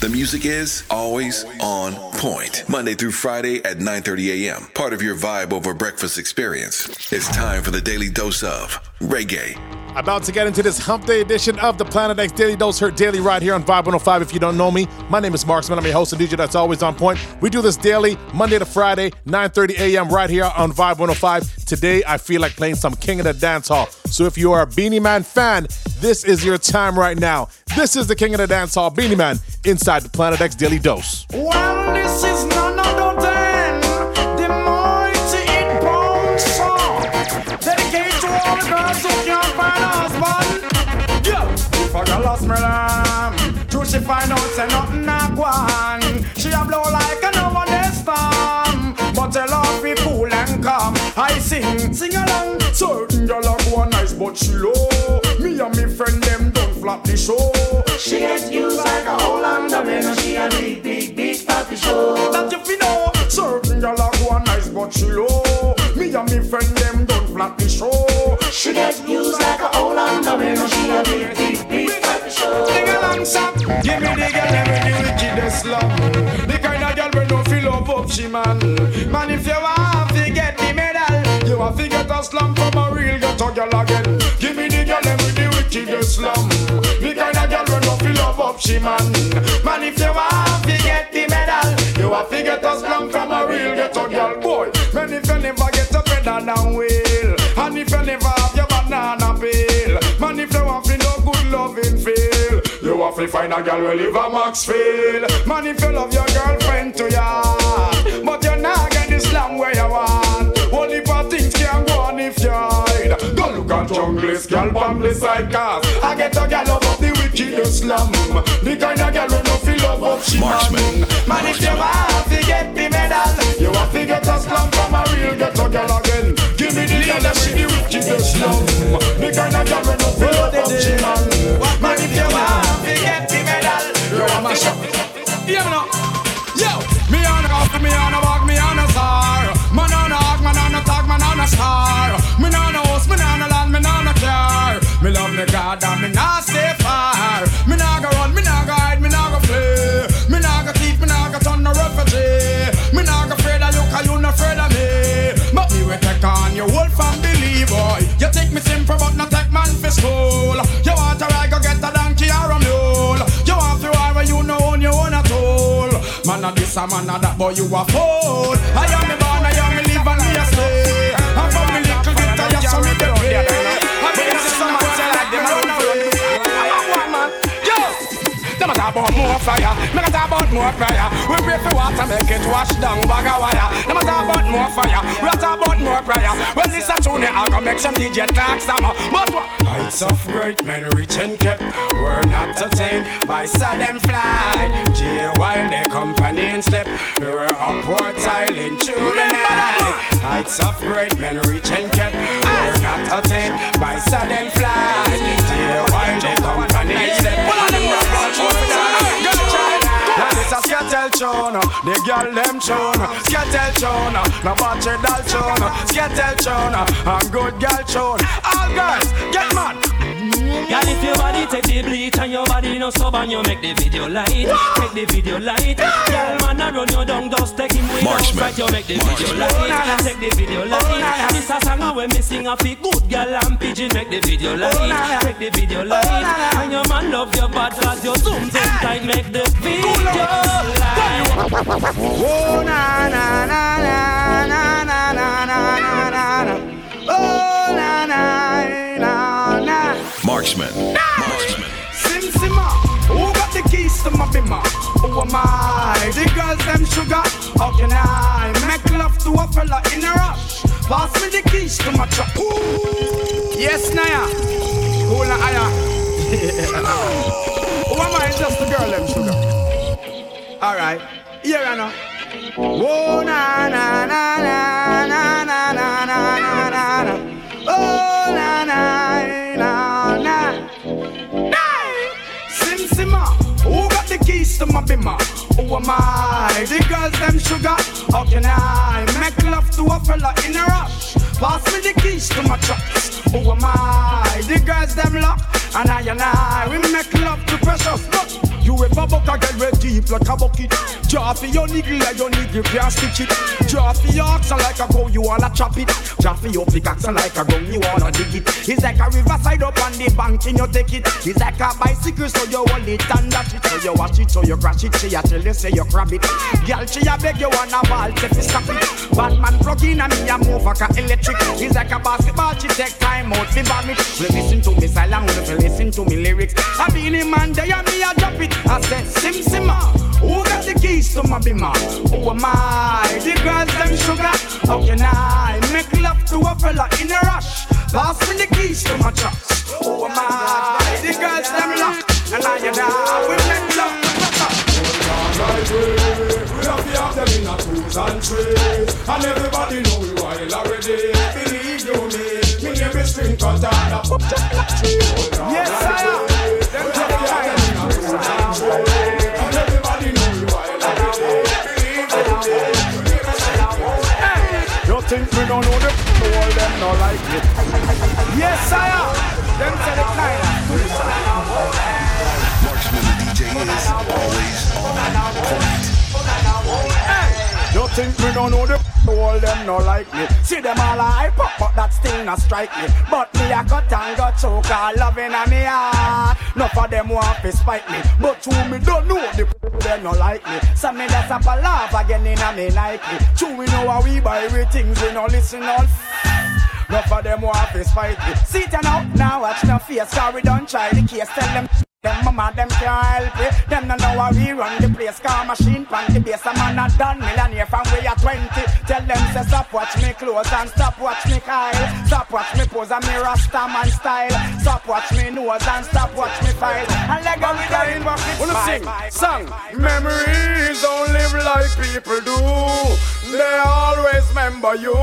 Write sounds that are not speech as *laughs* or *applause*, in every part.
The music is always on point. Monday through Friday at 9:30 a.m. Part of your vibe over breakfast experience. It's time for the daily dose of reggae. About to get into this hump day edition of the Planet X Daily Dose Heard Daily right here on Vibe 105. If you don't know me, my name is Marksman. I'm your host and DJ that's always on point. We do this daily, Monday to Friday, 9.30 a.m. right here on Vibe 105. Today, I feel like playing some King of the Dance Hall. So if you are a Beenie Man fan, this is your time right now. This is the King of the Dance Hall, Beenie Man, inside the Planet X Daily Dose. Well, A girl lost me lamb, true she find out say nothing not go on. She a blow like a nowadays storm, but her be cool and calm. I sing, sing along. Certain girl a go nice, but she low. Me and me friend them don't flap the show. She get used like a whole underwear. She a big, big, big papi show. That you know Certain girl a go nice but she low Me and me friend them don't flat the show She get used like a whole underwear. She a big, big, big papi show. Sing Give me the girl them with the wickedest love The kind of girl we no feel love up she man. Man if you want to get the medal You want to get a slam from a real ghetto girl again. Give me the girl them with the wickedest slum. The kind of girl we no feel love up she man. Man if you want to get the medal You want to get a slam from a real ghetto girl. Boy Man if you never get a better than To find a girl who live a Maxfield. Man if you love your girlfriend to ya But you're not get slam where you want. Only for things can go on if you hide. Go look at junglist, girl on the side cause I get a girl up the wickedest slum The kind of girl who no feel love up she Marksman. man. Man if you want to get the medal You have to get a slam from a real ghetto girl again. Give me the girl that with the wickedest slum The kind of girl who no feel love up she man. Man if you 山の。A man that, boy you a fool. I am talk about more fire, me a talk about more fire. We pray for water, make it wash down bag of wire. Them a talk about more fire, we talk about more prayer. Well, this a tune, I go make some DJ talk some. But what? Heights of great men reach and kept, were not attained by sudden flight. J while they company and step, we were upward tiling through the night. Heights of great men reach and kept, not a thing. Why sudden fly? Dear, why they come from nice? Pull on them rappers, hold it down. Now this a scattel tune, the girl them tune. Scattel tune, no battery chona, tune. chona. I'm good girl chona. All girls, get mad. Girl, if your body take the bleach and your body no stubborn, you make the video light. take the video light. Girl, man, I run you down, just take him with Marksman. right. You make the video light. Take the video light. This a song when me sing a fi good girl and pigeon. Make the video light. Take the video light. And your man love your bad cause you zoom zoom tight. Make the video light. Oh na na na na na na na na na na na. Oh na na na na. Marksman. Marksman. Who got the keys to my? Who am I? The girls them sugar. How can I make love to a fella in a rush? Pass me the keys to my truck. Yes, Naya. Who na Aya? Who am I? Just the girl them sugar. All right, here I know. Oh na na na na na na na na na. Oh na na to? Oh, Who am I? The girls them sugar. How can I make love to a fella in a rush? Pass me the keys to my truck. Who oh, am I? The girls them lock. And I and I, we make love to precious. Look. You ever buck a girl with deep like a bucket? Draw for your niggle like your niggle can't stitch it. Draw for your oxen like a go, you wanna chop it. Draw for your pickaxe like a gun, you wanna dig it. It's like a riverside up on the bank and you take it. It's like a bicycle, so you hold it and dash it. So you watch it, so you crash it. She a tell you say you grab it. Girl, she a beg you wanna ball, take it, stop it. Batman plug in and me a move like a electric. It's like a basketball, she take time out fi bomb it. Listen to me silent, listen to me lyrics. I be in man, they and me a drop it. I said, Sim Simma, ah, who got the keys to my bimmer? Who am I? The girls them sugar. How can I make love to a fella in a rush? Pass me the keys to my trucks. Who am I? The girls them lock. And I and I, we make love We have to have them in a twos and threes And everybody know we wild already Believe you me, me name is String is always on. Hey, you think we don't know the all them no like me. See them all I up, but that still not strike me. But me I got and got choke, all loving a me heart. No for them want to spite me, but to me don't know the them no like me. So me that's up a laugh again in a me Nike. True we know how we buy we things, we no listen all. No for them want to spite me. See it now, now watch no face, we don't try the case. Tell them. Them mama, them can't help it. Them no know how we run the place. Car machine, pan the base. A man a done millionaire from way at 20. Tell them say stop watch me clothes and stop watch me Kyle. Stop watch me pose and me rasta man style. Stop watch me nose and stop watch me file. And let go with the in bucket. Wanna sing, song. Memories don't live like people do. They always remember you.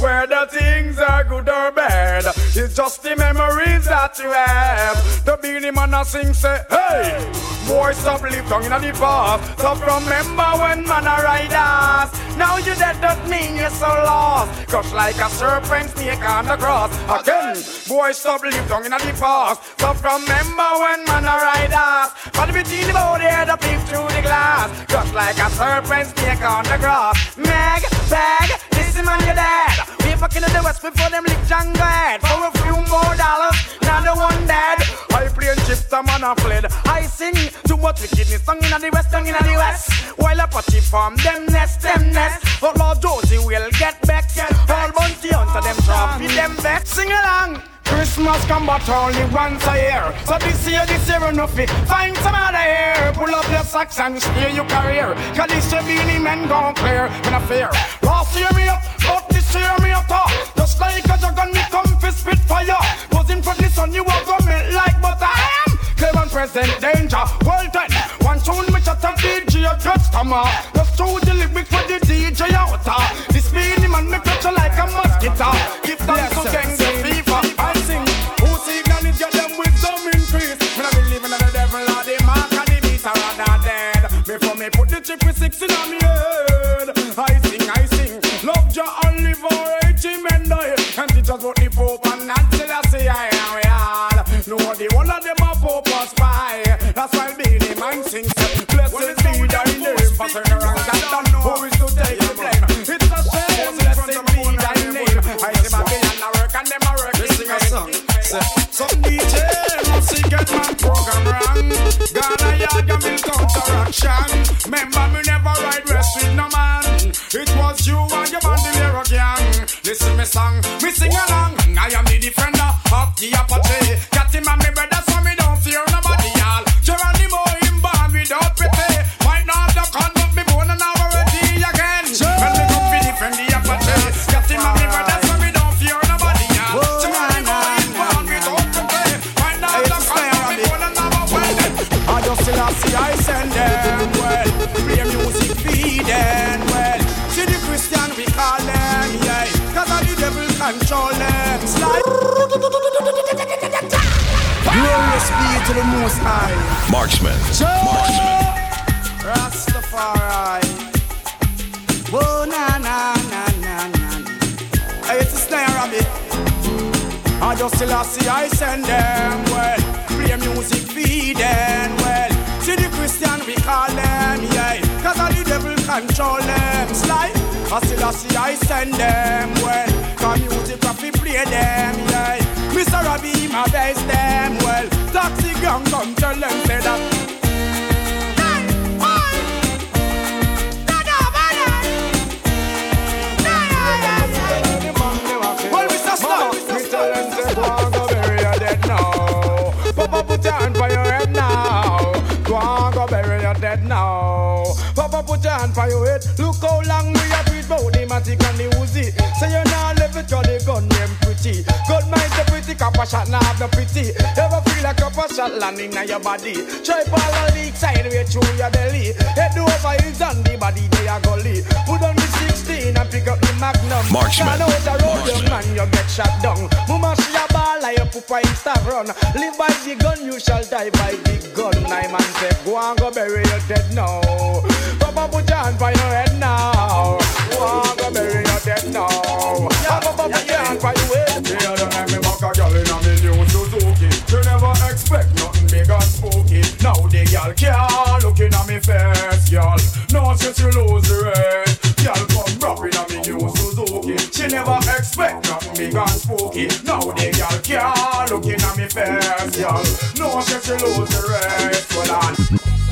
Whether things are good or bad, it's just the memories that you have. The beenie man a sing say, hey, boy, stop live down in the past. Stop remember when man a ride us. Now you dead don't mean you're so lost. Crush like a serpent snake on the cross. Again, boy, stop live down in the past. Stop remember when man a ride us. But between the body head up peep through the glass. Crush like a serpent snake on the grass. Meg, bag, this is man your dad. We fucking in the west before them lick Django head. For a few more dollars, now the one dead. I play and chips, a man a fled. I sing too much wickedness, song in the west, song in the west. While a potty farm, them nest, them nest. But Lord Josie will get back. All bounty hunter, them drop them back. Sing along. Christmas come but only once a year. So this year, this year enough it. Find some other here. Pull up your socks and steer your career. Cause this year beenie men gone clear. Me no fear. Last year me up, but this year me up. Just like a dragon me come for spit fire. Was in front the sun, you walk on present danger. Well then, one tune me chat a DJ a customer. Just through the lyrics for the DJ out. Uh. This beenie man me touch like a mosquito. Rabbit. I send them well. them music feeding. Well, see the Christian we call them, yeah. Cause all the devil control them. Slide, I still I send them. Well, cause music we play them, yeah. Mr. Robbie, my best them. Well, toxic gang come tell them say that. Papa put your hand for your head now. Go on, go bury your dead now. Papa put your hand for your head. Look how long we have been about the matic and the Uzi. Say you now live it, you the gun name pretty. Good mind the pretty, copper shot now have the pretty. Ever feel like a copper shot landing on your body? Try fall on the side way through your belly. Head over heels on the body, they are gully. Put on the 16 and pick up the magnum. Marksman. The road, young man, you get shot down. Like a. Live by the gun, you shall die by the gun. I man say, go and go bury your dead now. Papa, put your hand by your head now. Go and go bury your dead now. Papa, put your hand by your head. Yeah, don't let me a girl in a new Suzuki. Never expect nothing big and spooky. Now the girl can't looking at me face, girl. No, she she lose the race. And spooky. Now the girl can't looking at me face, girl. No, she she lose the race. Hold on.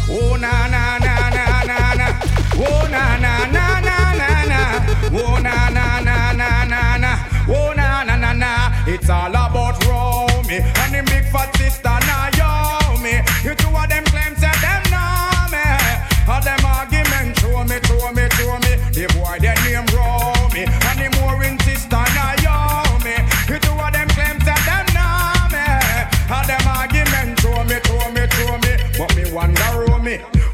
Oh na na na na na na. Oh na na na na na na. Oh na na na na na na. Oh na na na na. It's all about Romy and the big fat sister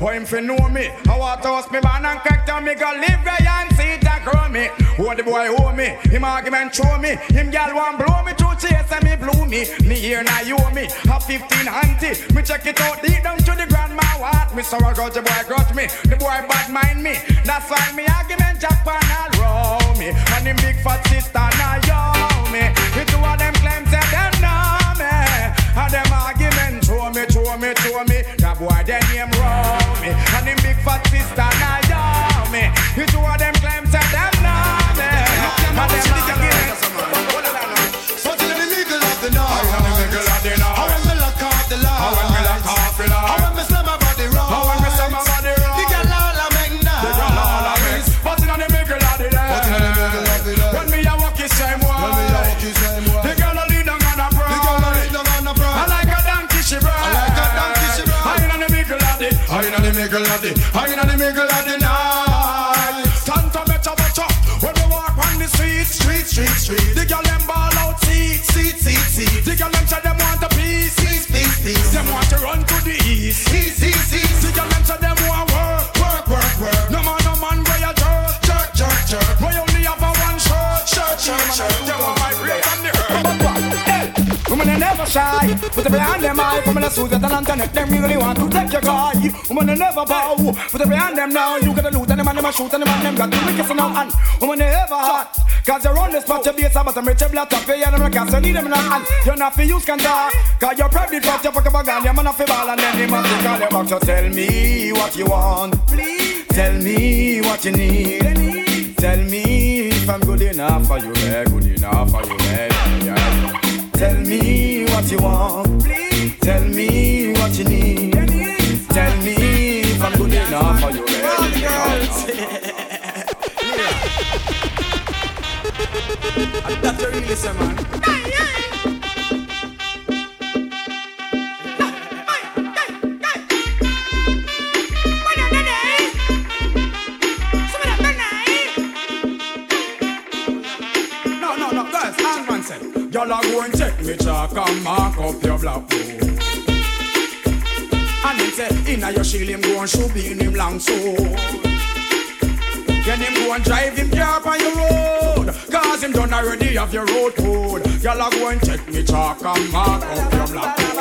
how him fi know me. I toast me man and crack down me go live where and see and grow me. Who the boy owe me, him argument show me. Him gal want blow me through chase and me blew me. Me here now you me, a 15 auntie. Me check it out deep down to the grandma what. Me sorrow got the boy grudge me, the boy bad mind me. That's why me argument Japan all row me. And him big fat sister now yo me. The two of them claims that them know me. And them argument show me, show me, show me. That boy then him row fat sister Women they never shy, put the behind them eye, in the suit and internet, them really want to take your guy. Women they never bow, put the behind them now, you gotta loot and them and them a shoot and them and them got the wickedest in our hand. Women they ever hot, cause you're on the spot, you base but I'm rich, black top, and them like I need them in a hand. You're not for use can talk, cause you're private, but you're fucking bag and you're man off the ball and then they must call you back, so tell me what you want, please. Tell me what you need, tell me if I'm good enough for you, yeah, good enough for you, yeah, yeah. Tell me what you want. Please. Tell me what you need. Tell me if I'm good enough for you. *laughs* That's the really man. Y'all go and check me chalk and mark up your black book. And him say, inna your shield him go and shoot in him long sword. Then him go and drive him car on your road. Cause him done already have your road code. Y'all are go and check me chalk and mark up your black book.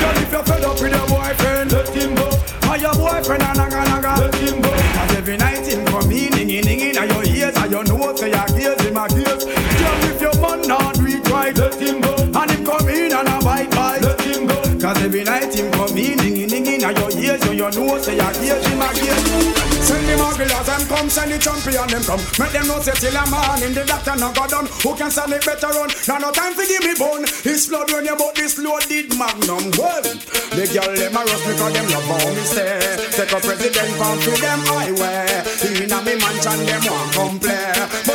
Girl, if you're fed up with your boyfriend, let him go. Or your boyfriend a naga naga, let him go. Cause every night him come in, dinging dinging, and your ears and your nose, so your gaze him a gaze. Come in and him come in and a bite Every night him come in, ding ding in your ears, so you know say your ears him again. Send the mugglers them come, send the champion them come. Make them know say till a man in the doctor no go done. Who can stand it better run? Now no time for give me bone. His blood when you bought this loaded magnum. Well, the girl them a rush because them love how me stay. Take a president from to them highway. Inna me mansion them want come play. But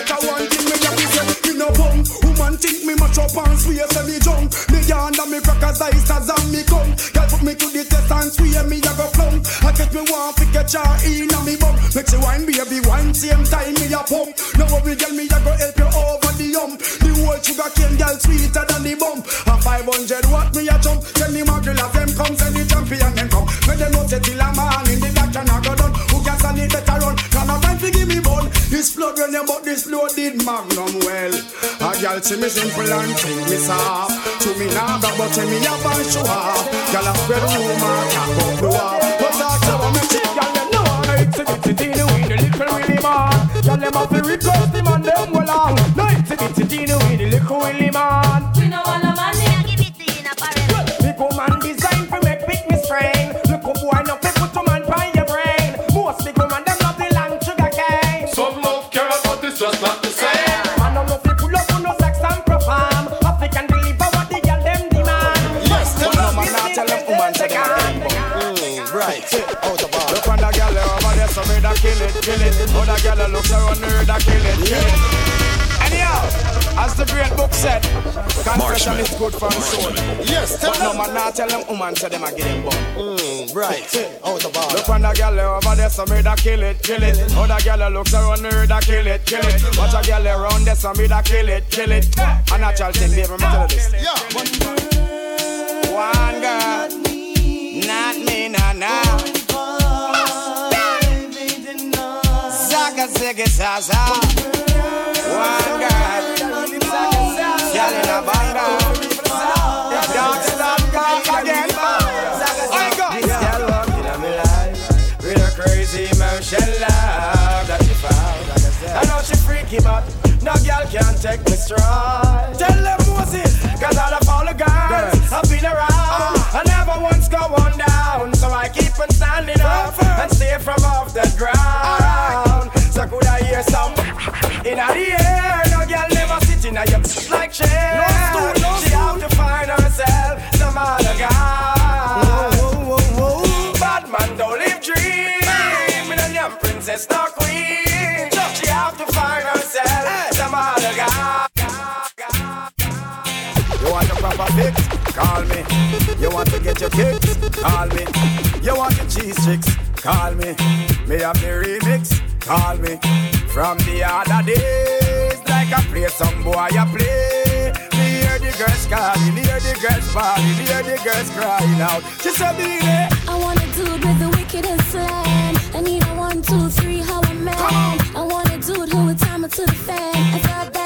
and swear say me junk. Me under me crackers ice as on me come. Girl put me to the test and swear me a go flunk. I get me want to catch her inna me bum. Make she wine baby wine same time me a pump. Now every girl me a go help you over the hump. The whole sugar cane girl sweeter than the bump. A 500 watt Blood when you but this loaded magnum well. A girl see me simple and think me soft. To me now but but me a ban show off. Girl a spread rumor, talk up the wall. But talk to me chick, girl them know I it's a bitty teeny weeny little willy man. Girl them a fi request him and them go long. No it's a bitty teeny weeny little Other girl looks around her, da kill it, kill it. Anyhow, as the great book said, confession is good for the soul. Yes, tell But no them. man not tell them woman, say them a get them bum. Mm, right, out of order. Look on the girl over there, so me da kill it, kill it. Other girl looks around her, da kill it, kill it. Watch a girl around there, so me da kill it, kill it. A natural thing, baby, me tell you this. Yeah. One girl, not ziggy. One girl, girl in a banga. Dark stop, come again. This girl walking on me life with a crazy love that she found. I know she freaky, but no girl can take me stride. Tell them Moses, cause all of all the have been around. I never once go on down, so I keep on standing up and stay from off the ground. So could I hear some in the air? No girl never sitting at your like chair. she have to find herself some other guy. Bad man don't live dream. Me no young princess, no queen. She have to find herself some other guy. You want a proper fix? Call me. You want to get your kicks? Call me. You want the cheese chicks? Call me. Me have the remix? Call me. From the other days, like I play some boy, I play. Me hear the girls calling, hear the girls falling, hear the girls crying out. She said, "Be there." I want a dude with the wickedest slang. I need a one, two, three, how a man. I want a dude who would time it to the fan. I thought back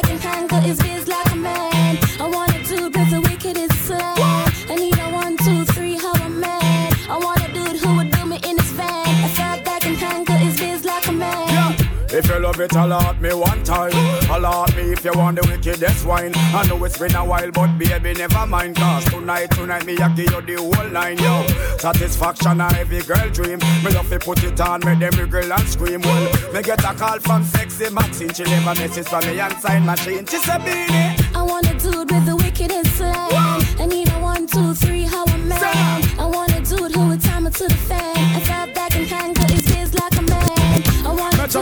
If you love it, allot me one time. Allot me if you want the wickedest wine. I know it's been a while, but baby, never mind. Cause tonight, tonight, me, I give you the whole line, yo. Satisfaction, a every girl dream. Me love to put it on, make them wriggle and scream. Well, me get a call from sexy Maxine. She leave a message for me and sign machine. She said, Beenie. I want a dude with the wickedest slang. I need a one, two, three, how I'm man. I want a dude who would time it to the fan. I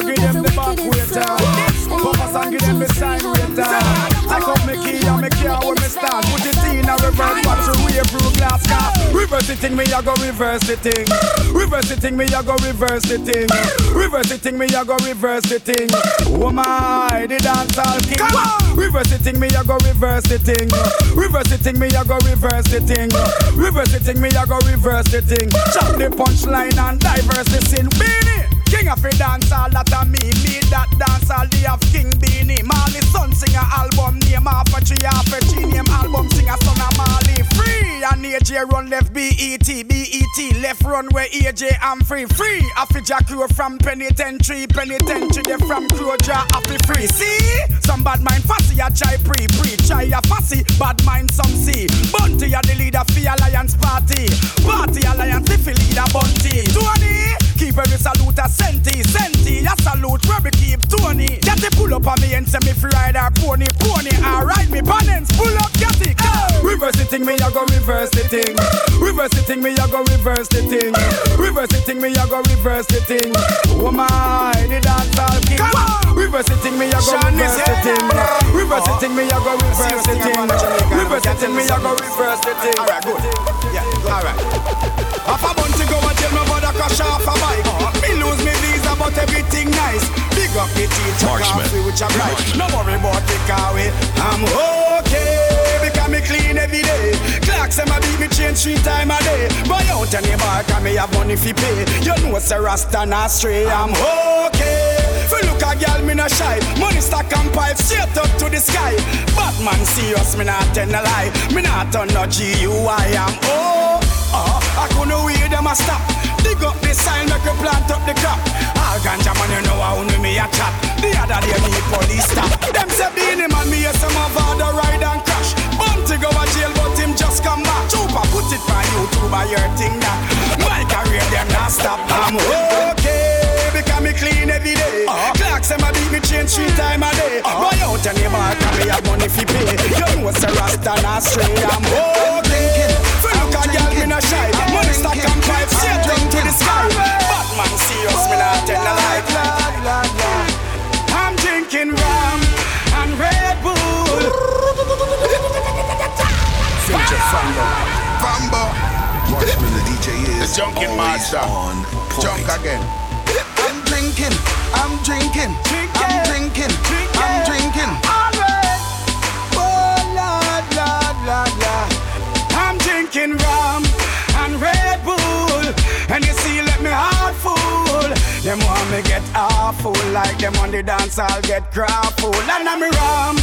want a Metro dude give them the back waiter. slang. Papa San give them the side waiter. Take up me key and me car when me start. Put it in a reverse, watch the way through glass car. Reverse the thing, me I go reverse the thing. Reverse the thing, me I go reverse the thing. Reverse the thing, me I go reverse the thing. Oh my, the dancehall king. Reverse the thing, me I go reverse the thing. Reverse the thing, me I go reverse the thing. Reverse the thing, me I go reverse the thing. Chop the punchline and diverse the sin. Beenie. King of the dance all that a me. Me that dance all the of King Beenie. Marley son sing a album name half a tree half a tree name album sing a son of Marley. Free and AJ run left BET BET left run where AJ I'm free free. Afi Jack crew from penitentiary penitentiary they from Croja happy free. See some bad mind fussy a chai pre pre chai a fussy bad mind some see. Bounty a the leader for Alliance Party. Party Alliance if you leader Bounty. Tony keep every salute a senti senti a salute where we keep Tony. Get the pull up on me and send me free rider pony pony. I ride me balance pull up get it. Go. Reverse the thing me I go reverse the thing. Reverse the thing me I go reverse the thing. Reverse the thing me I go reverse the thing. Oh my the dance all king. Come on. Reverse the thing me I go reverse the thing. Reverse the thing me I go reverse the thing. Reverse the thing me I go reverse the thing. Alright good. Yeah. Alright. Half a bunch to go crash off a bike. Me lose me visa but everything nice. Big up the teacher coffee which I'm right. No worry about the car way. I'm okay because me clean every day. Clocks and my beat me change three time a day. Buy out any bar me have money fi pay. You know say Rasta not stray. I'm okay. Fi look a girl me no shy. Money stack and pipe straight up to the sky. Batman serious me not tell a lie. Me not no GUI. I'm oh. Oh, I couldn't wait them a stop. Dig up the sign, make you plant up the crop. All ganja man, you know how only me a chat. The other day me police stop. Them say Beenie man, me a some of the ride and crash. Bum to go a jail, but him just come back. Chupa put it on YouTube, I hear thing that. My career them not stop. I'm okay because me clean every day. Clocks and my beat me change three time a day. Uh-huh. Buy out any bar, cause have money fi pay. You know say Rasta not stray. I'm okay. Fi look a girl me no shy. Money stack and pipe straight down to the sky. Batman serious, me not tell a lie. I'm drinking rum and Red Bull. Bamba, Marksman, the DJ is The junkin' always master. on point. junk again. I'm drinking, I'm drinking, Drinking. I'm drinking, I'm drinking. Me get awful like them on the dance, I'll get full. And I'm rum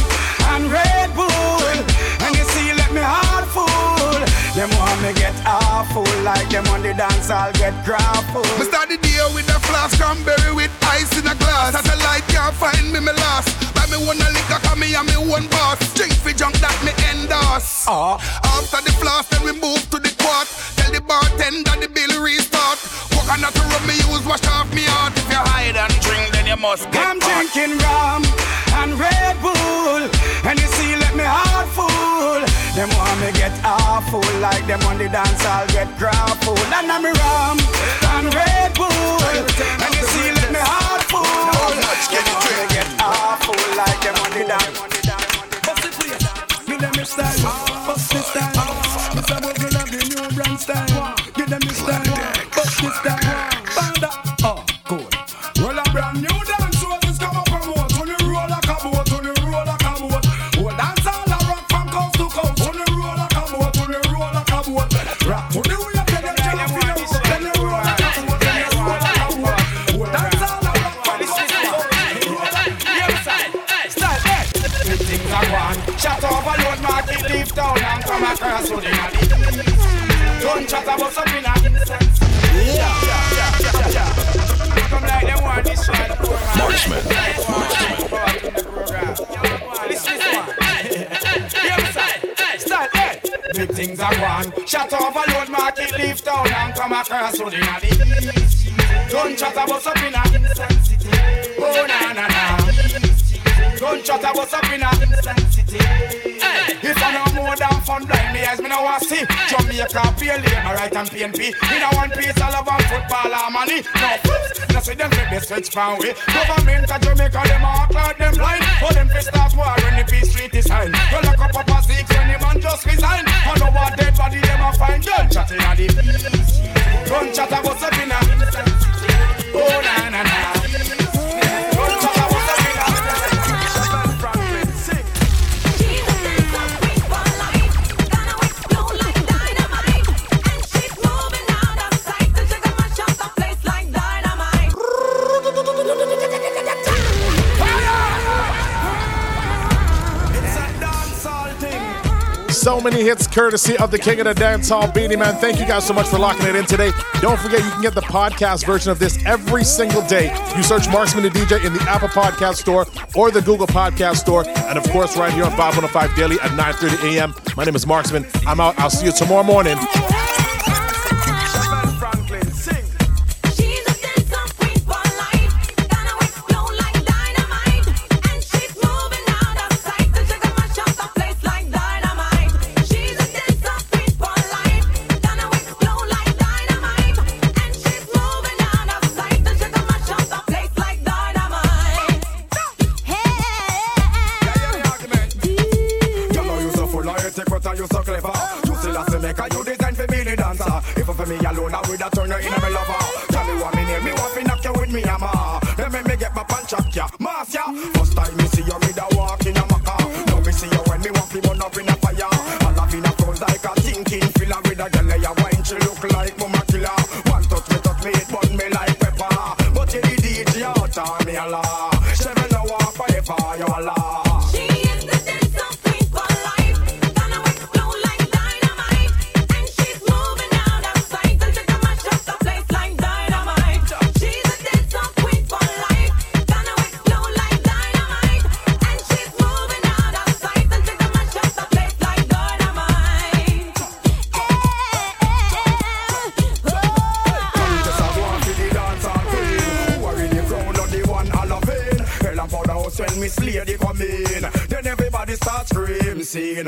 and Red Bull. And you see, let me heart full. Them want me get awful like them on the dance, I'll get full. Me start the day with a flask cranberry with ice in a glass. Light can't find me, me lost. Buy me one a liquor, cause me and me one boss. Drink for junk that me endorse. Ah. After the flask, then we move to the quart. Tell the bartender the bill restart. Coconut rub me use, wash off me heart. If you hide and drink, then you must get I'm caught. drinking rum and Red Bull, and you see, let me heart full. Them want me get awful like them on the dance, I'll get grappled. And I'm rum and Red Bull, and you see, let me heart full. Them want me get awful like them on the dance. Bust it, please. Give them a style, bust this style. The things are gone. Shut off a load market, leave town and come across to the east. Don't chat about something that insensitive. Oh na na na. Don't chat about something that insensitive. If I know more than fun, blind me eyes, me no want see. Jamaica, PLA, my right and PNP. Me no one piece, I love and football and money. No fools, *laughs* no see them flip the switch from way. Government of Jamaica, them act like them blind. For them fi start war when the peace treaty sign. You lock up up a six when the man just resign. I know what dead body them a find. Gun chat inna the peace. Gun chat about something a. Oh many hits courtesy of the king of the dance hall, Beenie Man. Thank you guys so much for locking it in today. Don't forget, you can get the podcast version of this every single day. You search Marksman the DJ in the Apple Podcast Store or the Google Podcast Store. And of course, right here on 515 Daily at 9.30 a.m. My name is Marksman. I'm out. I'll see you tomorrow morning. Marksman